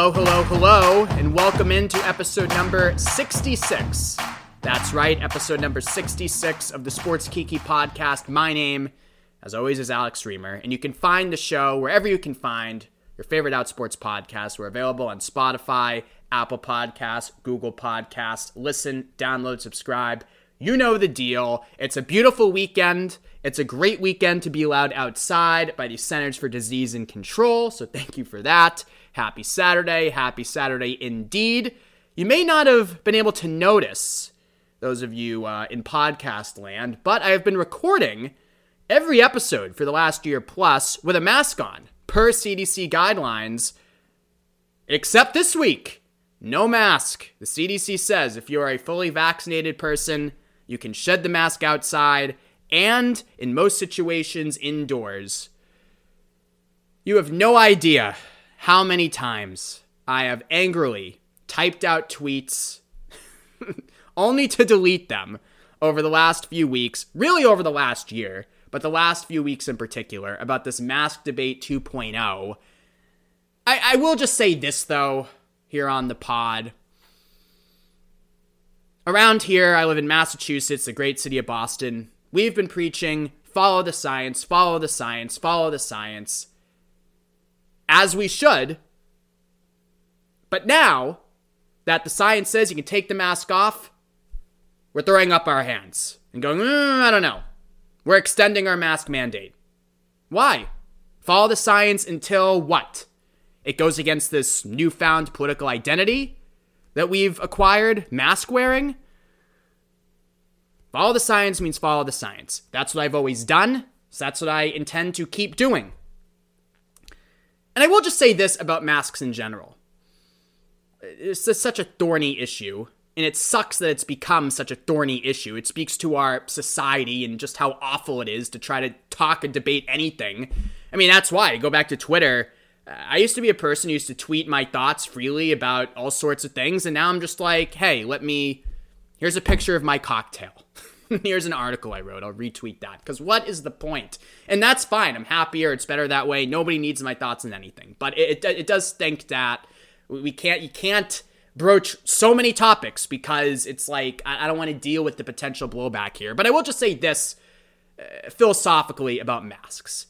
Hello, hello, hello, and welcome into episode number 66. That's right, episode number 66 of the Sports Kiki podcast. My name, as always, is Alex Reimer, and you can find the show wherever you can find your favorite outsports podcast. We're available on Spotify, Apple Podcasts, Google Podcasts. Listen, download, subscribe. You know the deal. It's a beautiful weekend. It's a great weekend to be allowed outside by the Centers for Disease and Control, so thank you for that. Happy Saturday. Happy Saturday indeed. You may not have been able to notice, those of you uh, in podcast land, but I have been recording every episode for the last year plus with a mask on, per CDC guidelines, except this week. No mask. The CDC says if you are a fully vaccinated person, you can shed the mask outside and, in most situations, indoors. You have no idea how many times I have angrily typed out tweets only to delete them over the last few weeks, really over the last year, but the last few weeks in particular, about this mask debate 2.0. I, I will just say this, though, here on the pod. Around here, I live in Massachusetts, the great city of Boston. We've been preaching follow the science, follow the science, follow the science, as we should. But now that the science says you can take the mask off, we're throwing up our hands and going, mm, I don't know. We're extending our mask mandate. Why? Follow the science until what? It goes against this newfound political identity that we've acquired, mask wearing. Follow the science means follow the science. That's what I've always done. So that's what I intend to keep doing. And I will just say this about masks in general. It's such a thorny issue, and it sucks that it's become such a thorny issue. It speaks to our society and just how awful it is to try to talk and debate anything. I mean, that's why. Go back to Twitter. Uh, I used to be a person who used to tweet my thoughts freely about all sorts of things, and now I'm just like, hey, let me. Here's a picture of my cocktail. Here's an article I wrote. I'll retweet that. Because what is the point? And that's fine. I'm happier. It's better that way. Nobody needs my thoughts on anything. But it, it, it does stink that we can't, you can't broach so many topics because it's like, I, I don't want to deal with the potential blowback here. But I will just say this uh, philosophically about masks.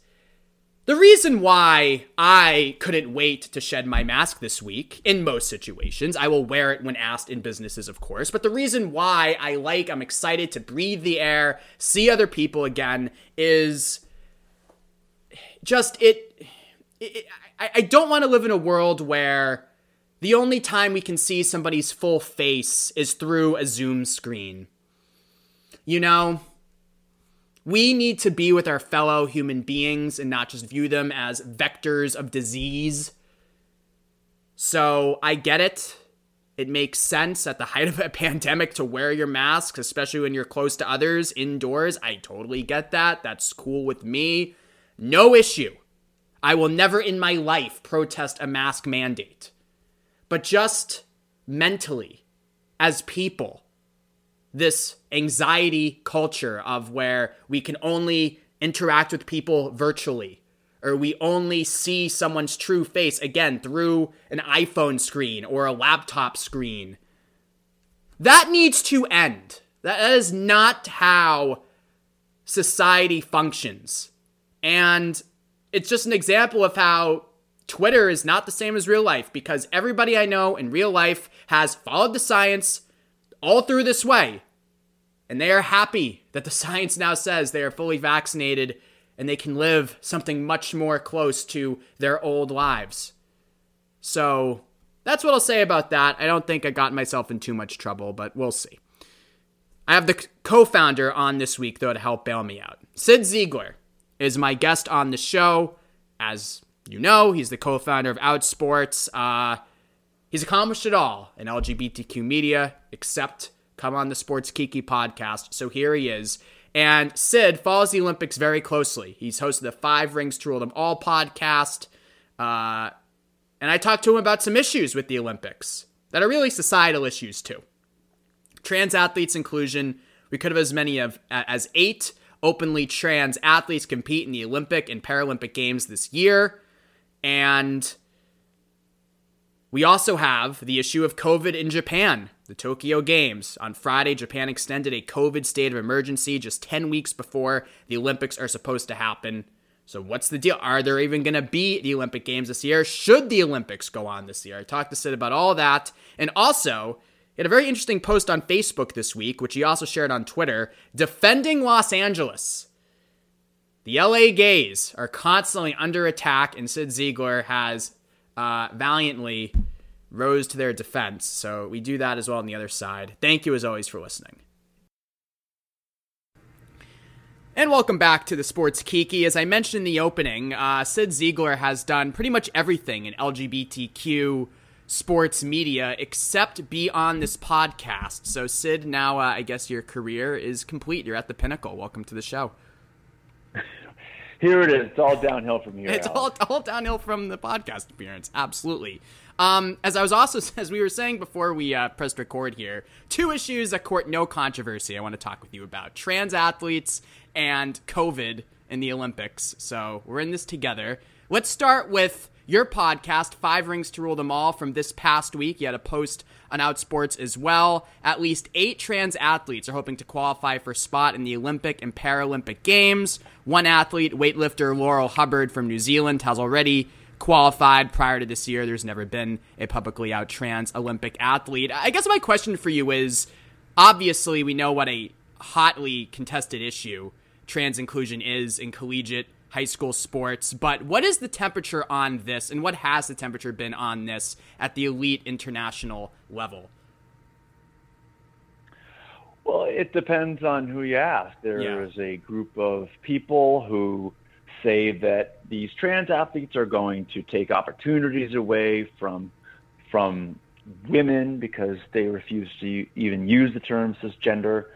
The reason why I couldn't wait to shed my mask this week, in most situations, I will wear it when asked in businesses, of course, but the reason why I like, I'm excited to breathe the air, see other people again, is just it. it I, I don't want to live in a world where the only time we can see somebody's full face is through a Zoom screen. You know, we need to be with our fellow human beings and not just view them as vectors of disease. So I get it. It makes sense at the height of a pandemic to wear your mask, especially when you're close to others indoors. I totally get that. That's cool with me. No issue. I will never in my life protest a mask mandate. But just mentally, as people, this anxiety culture of where we can only interact with people virtually or we only see someone's true face again through an iPhone screen or a laptop screen. That needs to end. That is not how society functions. And it's just an example of how Twitter is not the same as real life because everybody I know in real life has followed the science all through this way. And they are happy that the science now says they are fully vaccinated and they can live something much more close to their old lives. So that's what I'll say about that. I don't think I got myself in too much trouble, but we'll see. I have the co founder on this week, though, to help bail me out. Cyd Zeigler is my guest on the show. As you know, he's the co founder of Outsports. Uh, he's accomplished it all in LGBTQ media, except come on the Sports Kiki podcast. So here he is. And Cyd follows the Olympics very closely. He's hosted the Five Rings to Rule Them All podcast. Uh, and I talked to him about some issues with the Olympics that are really societal issues too. Trans athletes inclusion. We could have as many of as eight openly trans athletes compete in the Olympic and Paralympic Games this year. And we also have the issue of COVID in Japan. The Tokyo Games. On Friday, Japan extended a COVID state of emergency just 10 weeks before the Olympics are supposed to happen. So, what's the deal? Are there even going to be the Olympic Games this year? Should the Olympics go on this year? I talked to Cyd about all that. And also, he had a very interesting post on Facebook this week, which he also shared on Twitter, defending Los Angeles. The LA Gays are constantly under attack, and Cyd Zeigler has uh, valiantly rose to their defense. So we do that as well on the other side. Thank you as always for listening. And welcome back to the Sports Kiki. As I mentioned in the opening, uh, Cyd Zeigler has done pretty much everything in LGBTQ sports media except be on this podcast. So, Cyd, now uh, I guess your career is complete. You're at the pinnacle. Welcome to the show. Here it is. It's all downhill from here. It's all, all downhill from the podcast appearance. Absolutely. Um, as I was also, as we were saying before we uh, pressed record here, two issues that court no controversy I want to talk with you about trans athletes and COVID in the Olympics. So we're in this together. Let's start with your podcast, Five Rings to Rule Them All, from this past week. You had a post on Outsports as well. At least eight trans athletes are hoping to qualify for a spot in the Olympic and Paralympic Games. One athlete, weightlifter Laurel Hubbard from New Zealand, has already qualified prior to this year. There's never been a publicly out trans Olympic athlete. I guess my question for you is obviously, we know what a hotly contested issue trans inclusion is in collegiate high school sports. But what is the temperature on this, and what has the temperature been on this at the elite international level? Well, it depends on who you ask. There yeah. is a group of people who say that these trans athletes are going to take opportunities away from from women because they refuse to even use the term cisgender.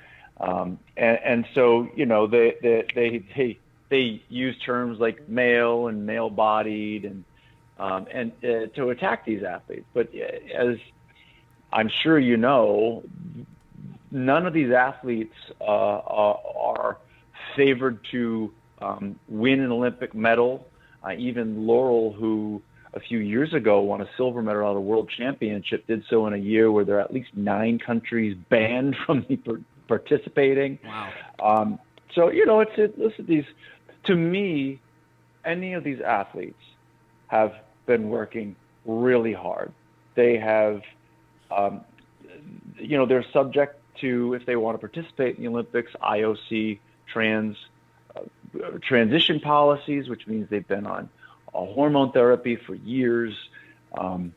Um, and, and so, you know, they, they, they, they they use terms like male and male bodied and um, and uh, to attack these athletes. But uh, as I'm sure you know, none of these athletes uh, are favored to um, win an Olympic medal. Uh, even Laurel, who a few years ago won a silver medal at a world championship, did so in a year where there are at least nine countries banned from participating. Wow. Um, so you know, it's it, listen these to me, any of these athletes have been working really hard. They have, um, you know, they're subject to, if they want to participate in the Olympics, IOC trans uh, transition policies, which means they've been on hormone therapy for years. Um,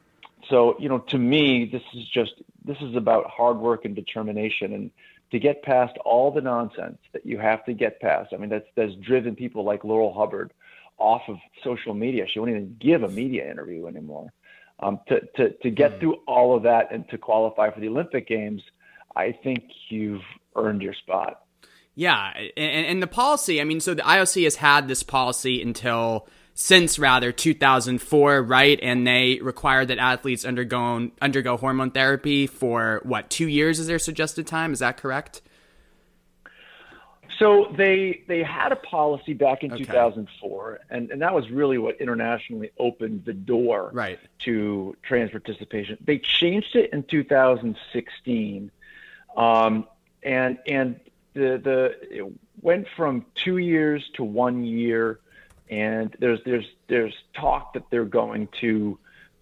so, you know, to me, this is just this is about hard work and determination. And to get past all the nonsense that you have to get past. I mean, that's that's driven people like Laurel Hubbard off of social media. She won't even give a media interview anymore. Um, to, to, to get mm. through all of that and to qualify for the Olympic Games, I think you've earned your spot. Yeah, and, and the policy, I mean, so the IOC has had this policy until since rather 2004, right? And they require that athletes undergo undergo hormone therapy for what two years is their suggested time? Is that correct? So they they had a policy back in okay. 2004, and, and that was really what internationally opened the door right. to trans participation. They changed it in 2016, um, and and the the it went from two years to one year and there's there's there's talk that they're going to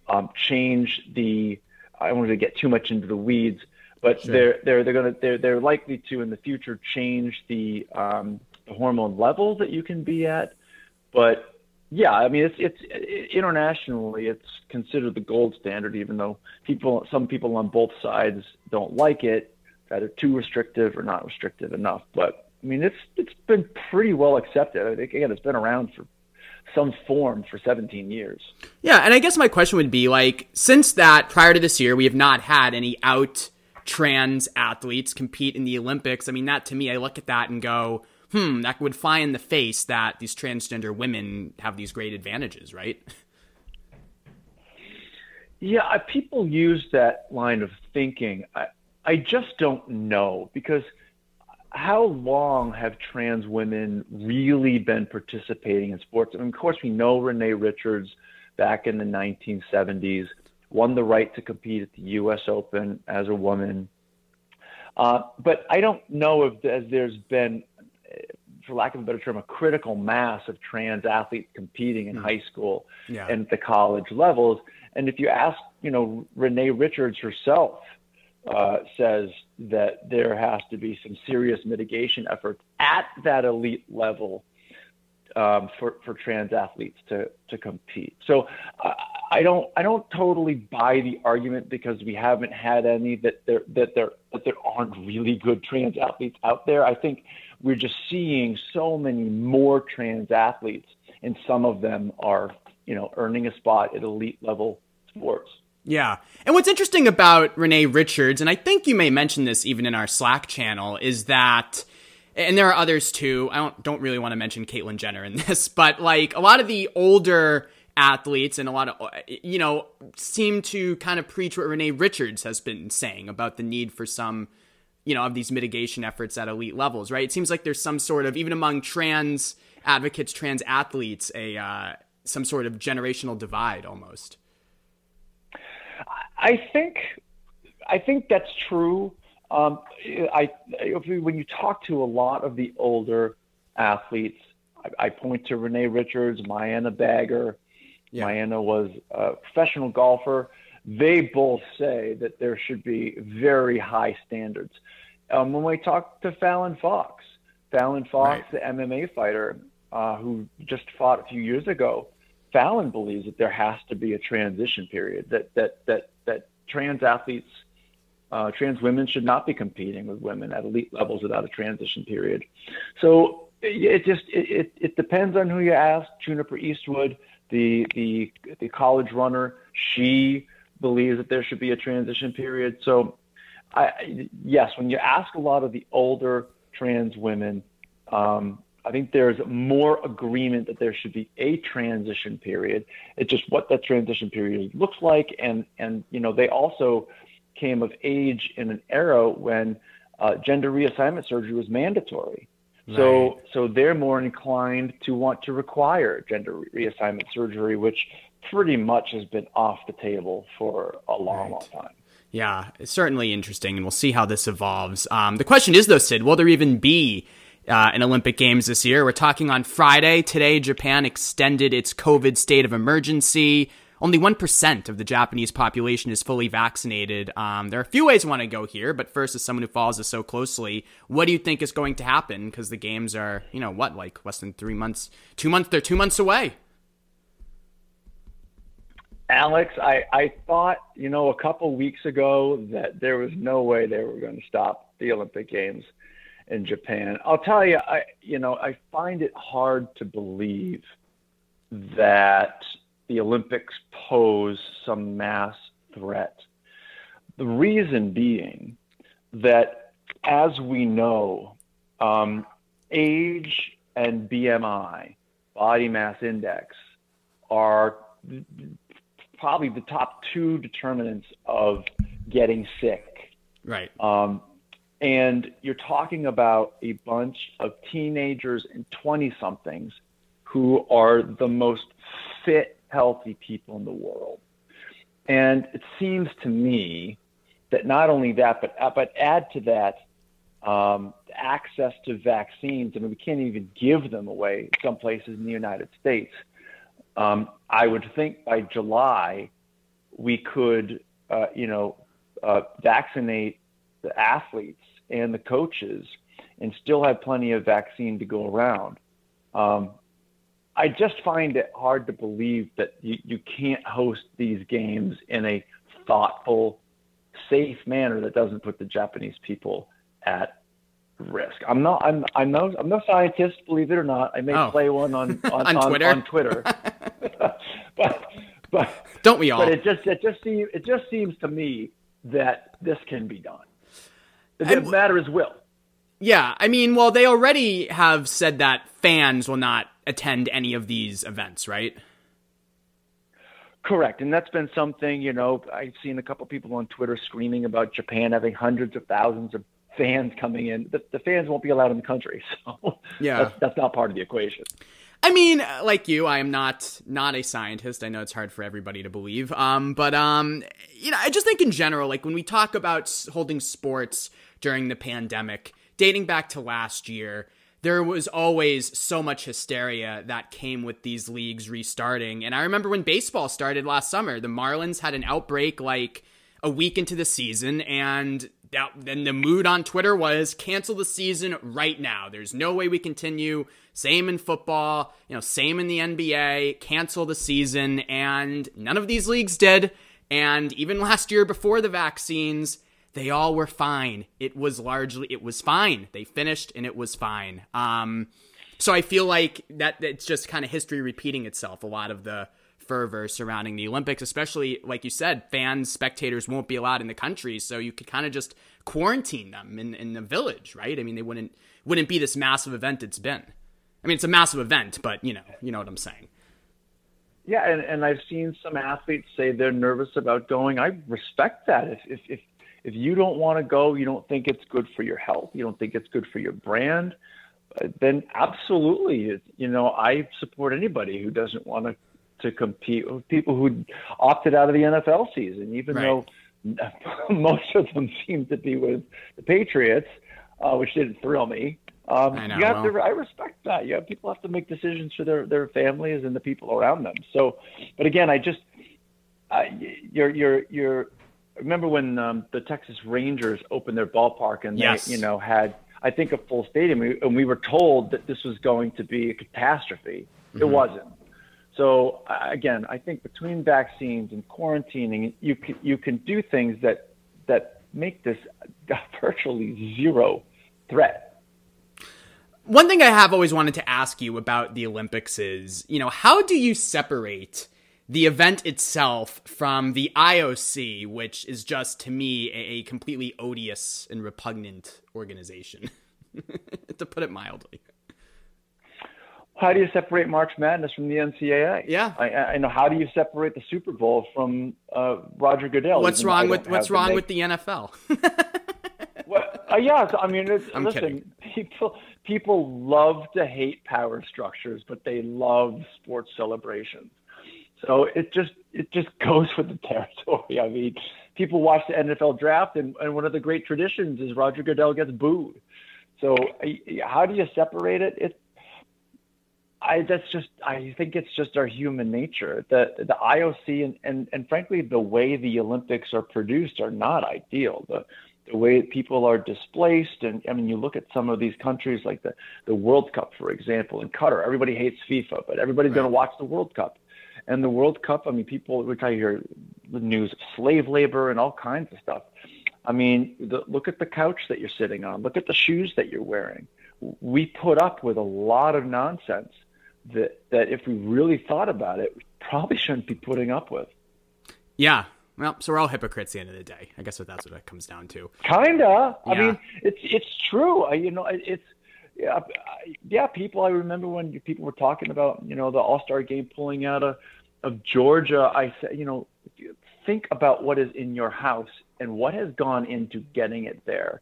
um, change the. I don't want to get too much into the weeds, but sure. they're they're they're going to they're they're likely to in the future change the, um, the hormone level that you can be at. But yeah, I mean it's it's it, internationally it's considered the gold standard, even though people some people on both sides don't like it, either too restrictive or not restrictive enough. But I mean, it's it's been pretty well accepted. I think again, it's been around for some form for 17 years. Yeah, and I guess my question would be like, since that prior to this year, we have not had any out trans athletes compete in the Olympics. I mean, that to me, I look at that and go, hmm, that would fly in the face that these transgender women have these great advantages, right? Yeah, people use that line of thinking. I, I just don't know because – how long have trans women really been participating in sports? I mean, of course, we know Renee Richards back in the 1970s won the right to compete at the U.S. Open as a woman. Uh, but I don't know if there's been, for lack of a better term, a critical mass of trans athletes competing in mm. high school yeah. and at the college levels. And if you ask, you know, Renee Richards herself uh, says that there has to be some serious mitigation efforts at that elite level um, for for trans athletes to to compete. So I don't I don't totally buy the argument because we haven't had any that there that there that there aren't really good trans athletes out there. I think we're just seeing so many more trans athletes, and some of them are you know earning a spot at elite level sports. Yeah. And what's interesting about Renee Richards, and I think you may mention this even in our Slack channel, is that and there are others too. I don't don't really want to mention Caitlyn Jenner in this, but like a lot of the older athletes and a lot of you know seem to kind of preach what Renee Richards has been saying about the need for some you know of these mitigation efforts at elite levels, right? It seems like there's some sort of even among trans advocates, trans athletes, a uh, some sort of generational divide almost. I think I think that's true. Um, I, when you talk to a lot of the older athletes, I, I point to Renee Richards, Mianne Bagger. Yeah. Mianne was a professional golfer. They both say that there should be very high standards. Um, when we talk to Fallon Fox, Fallon Fox, right. the MMA fighter uh, who just fought a few years ago, Fallon believes that there has to be a transition period. That that that trans athletes uh, trans women should not be competing with women at elite levels without a transition period. So it just it, it depends on who you ask. Juniper Eastwood, the the the college runner, she believes that there should be a transition period. So, I, yes, when you ask a lot of the older trans women, um, I think there's more agreement that there should be a transition period. It's just what that transition period looks like, and and you know they also came of age in an era when uh, gender reassignment surgery was mandatory. Right. So, so they're more inclined to want to require gender reassignment surgery, which pretty much has been off the table for a long, right. long time. Yeah, it's certainly interesting, and we'll see how this evolves. Um, the question is, though, Cyd, will there even be uh, an Olympic Games this year? We're talking on Friday. Today, Japan extended its COVID state of emergency only 1% of the Japanese population is fully vaccinated. Um, there are a few ways I want to go here, but first, as someone who follows this so closely, what do you think is going to happen? Because the games are, you know, what, like less than three months, two months, they're two months away. Alex, I, I thought, you know, a couple weeks ago that there was no way they were going to stop the Olympic Games in Japan. I'll tell you, I, you know, I find it hard to believe that the Olympics pose some mass threat. The reason being that, as we know, um, age and BMI, body mass index, are probably the top two determinants of getting sick. Right. Um, and you're talking about a bunch of teenagers and 20 somethings who are the most fit healthy people in the world. And it seems to me that not only that, but uh, but add to that um, access to vaccines. I mean, we can't even give them away some places in the United States. Um, I would think by July we could, uh, you know, uh, vaccinate the athletes and the coaches and still have plenty of vaccine to go around. Um, I just find it hard to believe that you, you can't host these games in a thoughtful, safe manner that doesn't put the Japanese people at risk. I'm not. I'm. I'm no. I'm no scientist. Believe it or not, I may oh. play one on on, on, on Twitter. On, Twitter. but but don't we all? But it just it just seems it just seems to me that this can be done. The and, matter is will. Yeah, I mean, well, they already have said that fans will not attend any of these events, right? Correct, and that's been something you know I've seen a couple people on Twitter screaming about Japan having hundreds of thousands of fans coming in. The, the fans won't be allowed in the country, so yeah, that's, that's not part of the equation. I mean, like you, I am not not a scientist. I know it's hard for everybody to believe. Um, but um, you know, I just think in general, like when we talk about holding sports during the pandemic, dating back to last year, there was always so much hysteria that came with these leagues restarting. And I remember when baseball started last summer, the Marlins had an outbreak like a week into the season, and that, then the mood on Twitter was cancel the season right now. There's no way we continue. Same in football, you know, same in the NBA, cancel the season, and none of these leagues did. And even last year before the vaccines, they all were fine. It was largely it was fine. They finished and it was fine. Um so I feel like that it's just kind of history repeating itself. A lot of the fervor surrounding the Olympics, especially like you said, fans, spectators won't be allowed in the country, so you could kind of just quarantine them in, in the village, right? I mean, they wouldn't wouldn't be this massive event it's been. I mean, it's a massive event, but you know, you know what I'm saying. Yeah, and, and I've seen some athletes say they're nervous about going. I respect that. If if if, if you don't want to go, you don't think it's good for your health, you don't think it's good for your brand, then absolutely, you know, I support anybody who doesn't want to to compete with people who opted out of the NFL season, even right. though most of them seem to be with the Patriots, uh, which didn't thrill me. Um, I know, you have well. to. I respect that. You have people have to make decisions for their their families and the people around them. So, but again, I just uh, you're you're you're. Remember when um, the Texas Rangers opened their ballpark and yes. they you know had I think a full stadium and we were told that this was going to be a catastrophe. Mm-hmm. It wasn't. So again, I think between vaccines and quarantining, you can, you can do things that that make this virtually zero threat. One thing I have always wanted to ask you about the Olympics is, you know, how do you separate the event itself from the IOC, which is just to me a, completely odious and repugnant organization, to put it mildly? how do you separate March Madness from the NCAA? Yeah, I, I know. How do you separate the Super Bowl from uh, Roger Goodell? What's wrong with What's wrong make... with the NFL? well, uh, yeah, I mean, listen, kidding. people people love to hate power structures, but they love sports celebrations. So it just it just goes with the territory. I mean, people watch the NFL draft, and, and one of the great traditions is Roger Goodell gets booed. So how do you separate it? It's I that's just I think it's just our human nature. The the IOC and, and, and frankly the way the Olympics are produced are not ideal. The the way people are displaced and I mean you look at some of these countries like the, the World Cup, for example, in Qatar. Everybody hates FIFA, but everybody's right. gonna watch the World Cup. And the World Cup, I mean people which I hear the news of slave labor and all kinds of stuff. I mean, the, look at the couch that you're sitting on. Look at the shoes that you're wearing. We put up with a lot of nonsense that that if we really thought about it, we probably shouldn't be putting up with. Yeah. Well, so we're all hypocrites at the end of the day. I guess what that's what it comes down to. Kinda. Yeah. I mean, it's it's true. I, you know, it's yeah, yeah. People. I remember when people were talking about you know the All Star game pulling out of of Georgia. I said, you know, think about what is in your house and what has gone into getting it there.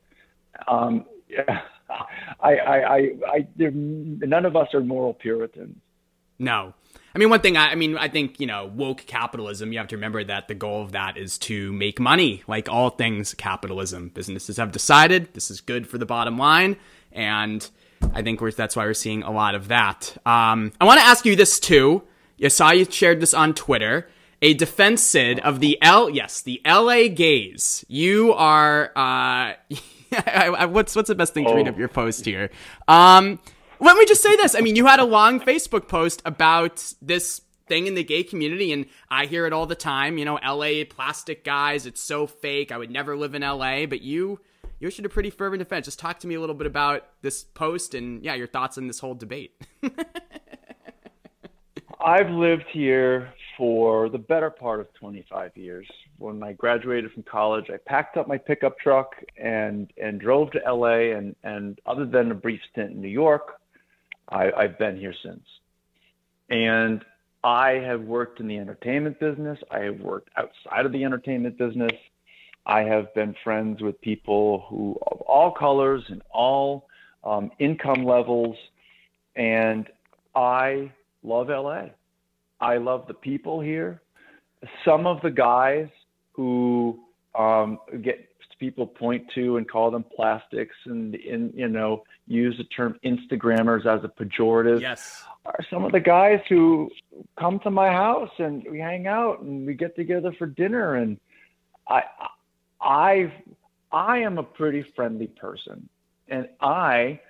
Um, yeah, I, I, I, I none of us are moral Puritans. No. I mean, one thing, I, I, mean, I think, you know, woke capitalism, you have to remember that the goal of that is to make money, like all things capitalism. Businesses have decided this is good for the bottom line. And I think that's why we're seeing a lot of that. Um, I want to ask you this too. I saw you shared this on Twitter. A defense sid of the L, yes, the LA gays. You are, uh, what's what's the best thing to read up oh. your post here? Um, let me just say this. I mean, you had a long Facebook post about this thing in the gay community, and I hear it all the time. You know, LA plastic guys, it's so fake. I would never live in LA, but you you issued a pretty fervent defense. Just talk to me a little bit about this post and yeah, your thoughts on this whole debate. I've lived here for the better part of 25 years. When I graduated from college, I packed up my pickup truck and and drove to LA. And and other than a brief stint in New York, I, I've been here since. And I have worked in the entertainment business. I have worked outside of the entertainment business. I have been friends with people who of all colors and all um, income levels, and I love LA. I love the people here. Some of the guys who um, get people point to and call them plastics and, and you know use the term Instagrammers as a pejorative. Yes. Are some of the guys who come to my house and we hang out and we get together for dinner and I I I am a pretty friendly person and I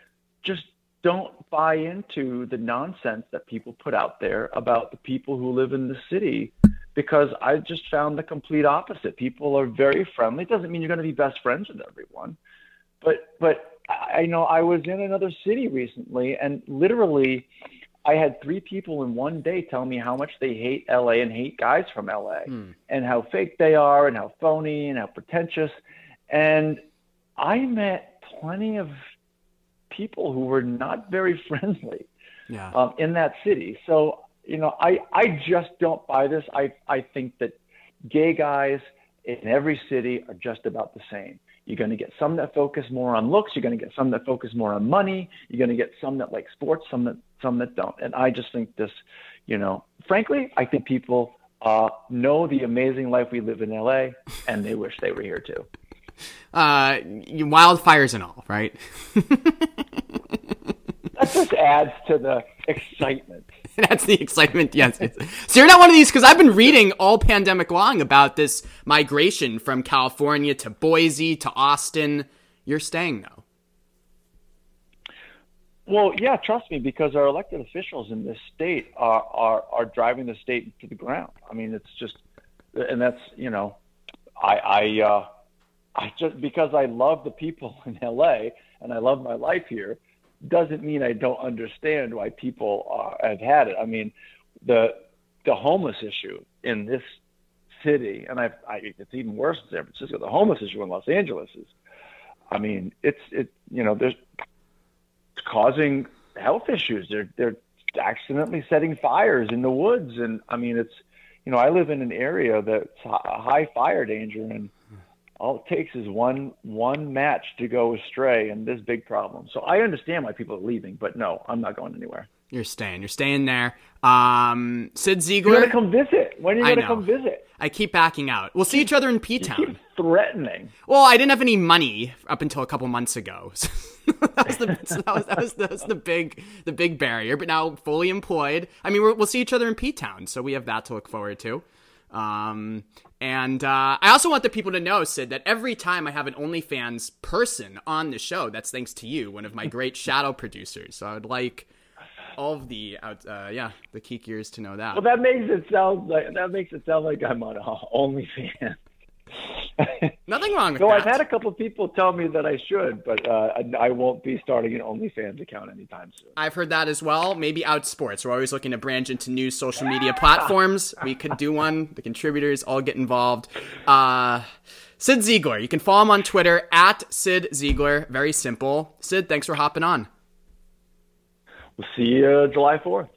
just don't buy into the nonsense that people put out there about the people who live in the city because I just found the complete opposite. People are very friendly. It doesn't mean you're going to be best friends with everyone, but but I you know I was in another city recently, and literally, I had three people in one day tell me how much they hate LA and hate guys from LA, hmm. and how fake they are, and how phony, and how pretentious, and I met plenty of people who were not very friendly yeah. um, in that city. So you know, I, I just don't buy this. I, I think that gay guys in every city are just about the same. You're going to get some that focus more on looks. You're going to get some that focus more on money. You're going to get some that like sports, some that some that don't. And I just think this, you know, frankly, I think people uh, know the amazing life we live in LA, and they wish they were here too. Uh, wildfires and all, right? that just adds to the excitement. That's the excitement. Yes. so you're not one of these because I've been reading all pandemic long about this migration from California to Boise to Austin. You're staying though. Well, yeah, trust me, because our elected officials in this state are are, are driving the state to the ground. I mean, it's just, and that's you know, I I uh, I just because I love the people in L.A. and I love my life here doesn't mean I don't understand why people uh, have had it. I mean, the the homeless issue in this city, and I, I it's even worse in San Francisco. The homeless issue in Los Angeles is, I mean, it's it you know there's it's causing health issues. They're they're accidentally setting fires in the woods, and I mean it's you know I live in an area that's high fire danger and all it takes is one one match to go astray and this big problem. So I understand why people are leaving, but no, I'm not going anywhere. You're staying. You're staying there. Um, Cyd Zeigler. You're gonna come visit. When are you gonna come visit? I keep backing out. We'll see each other in P Town. Threatening. Well, I didn't have any money up until a couple months ago. that, was the, that, was, that, was, that was the big the big barrier. But now fully employed. I mean, we'll see each other in P Town, so we have that to look forward to. Um, and uh, I also want the people to know, Cyd, that every time I have an OnlyFans person on the show, that's thanks to you, one of my great shadow producers. So I would like all of the out, uh, yeah, the geek ears to know that. Well, that makes it sound like that makes it sound like I'm on OnlyFans. Nothing wrong with so that. I've had a couple of people tell me that I should, but uh, I, won't be starting an OnlyFans account anytime soon. I've heard that as well. Maybe Outsports. We're always looking to branch into new social media platforms. We could do one. The contributors all get involved. Uh, Cyd Zeigler. You can follow him on Twitter at Cyd Zeigler. Very simple. Cyd, thanks for hopping on. We'll see you July 4th.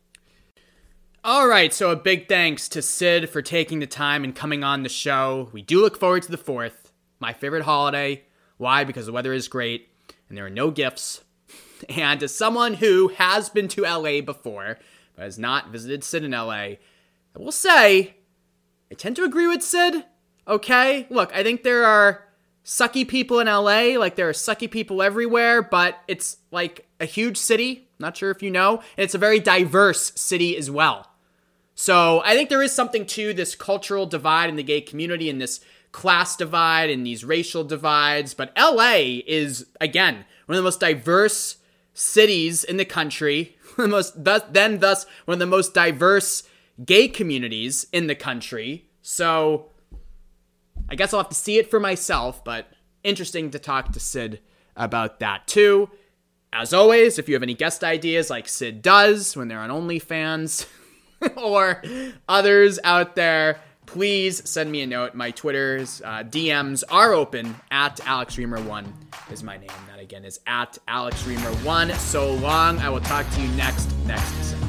All right, so a big thanks to Cyd for taking the time and coming on the show. We do look forward to the 4th, my favorite holiday. Why? Because the weather is great and there are no gifts. And as someone who has been to LA before, but has not visited Cyd in LA, I will say I tend to agree with Cyd. Okay, look, I think there are sucky people in LA, like there are sucky people everywhere, but it's like a huge city. Not sure if you know. And it's a very diverse city as well. So I think there is something to this cultural divide in the gay community and this class divide and these racial divides. But LA is, again, one of the most diverse cities in the country, the most thus, then thus one of the most diverse gay communities in the country. So I guess I'll have to see it for myself, but interesting to talk to Cyd about that too. As always, if you have any guest ideas like Cyd does when they're on OnlyFans, or others out there, please send me a note. My Twitter's uh, DMs are open at AlexReimer1 is my name. That again is at AlexReimer1. So long. I will talk to you next, next.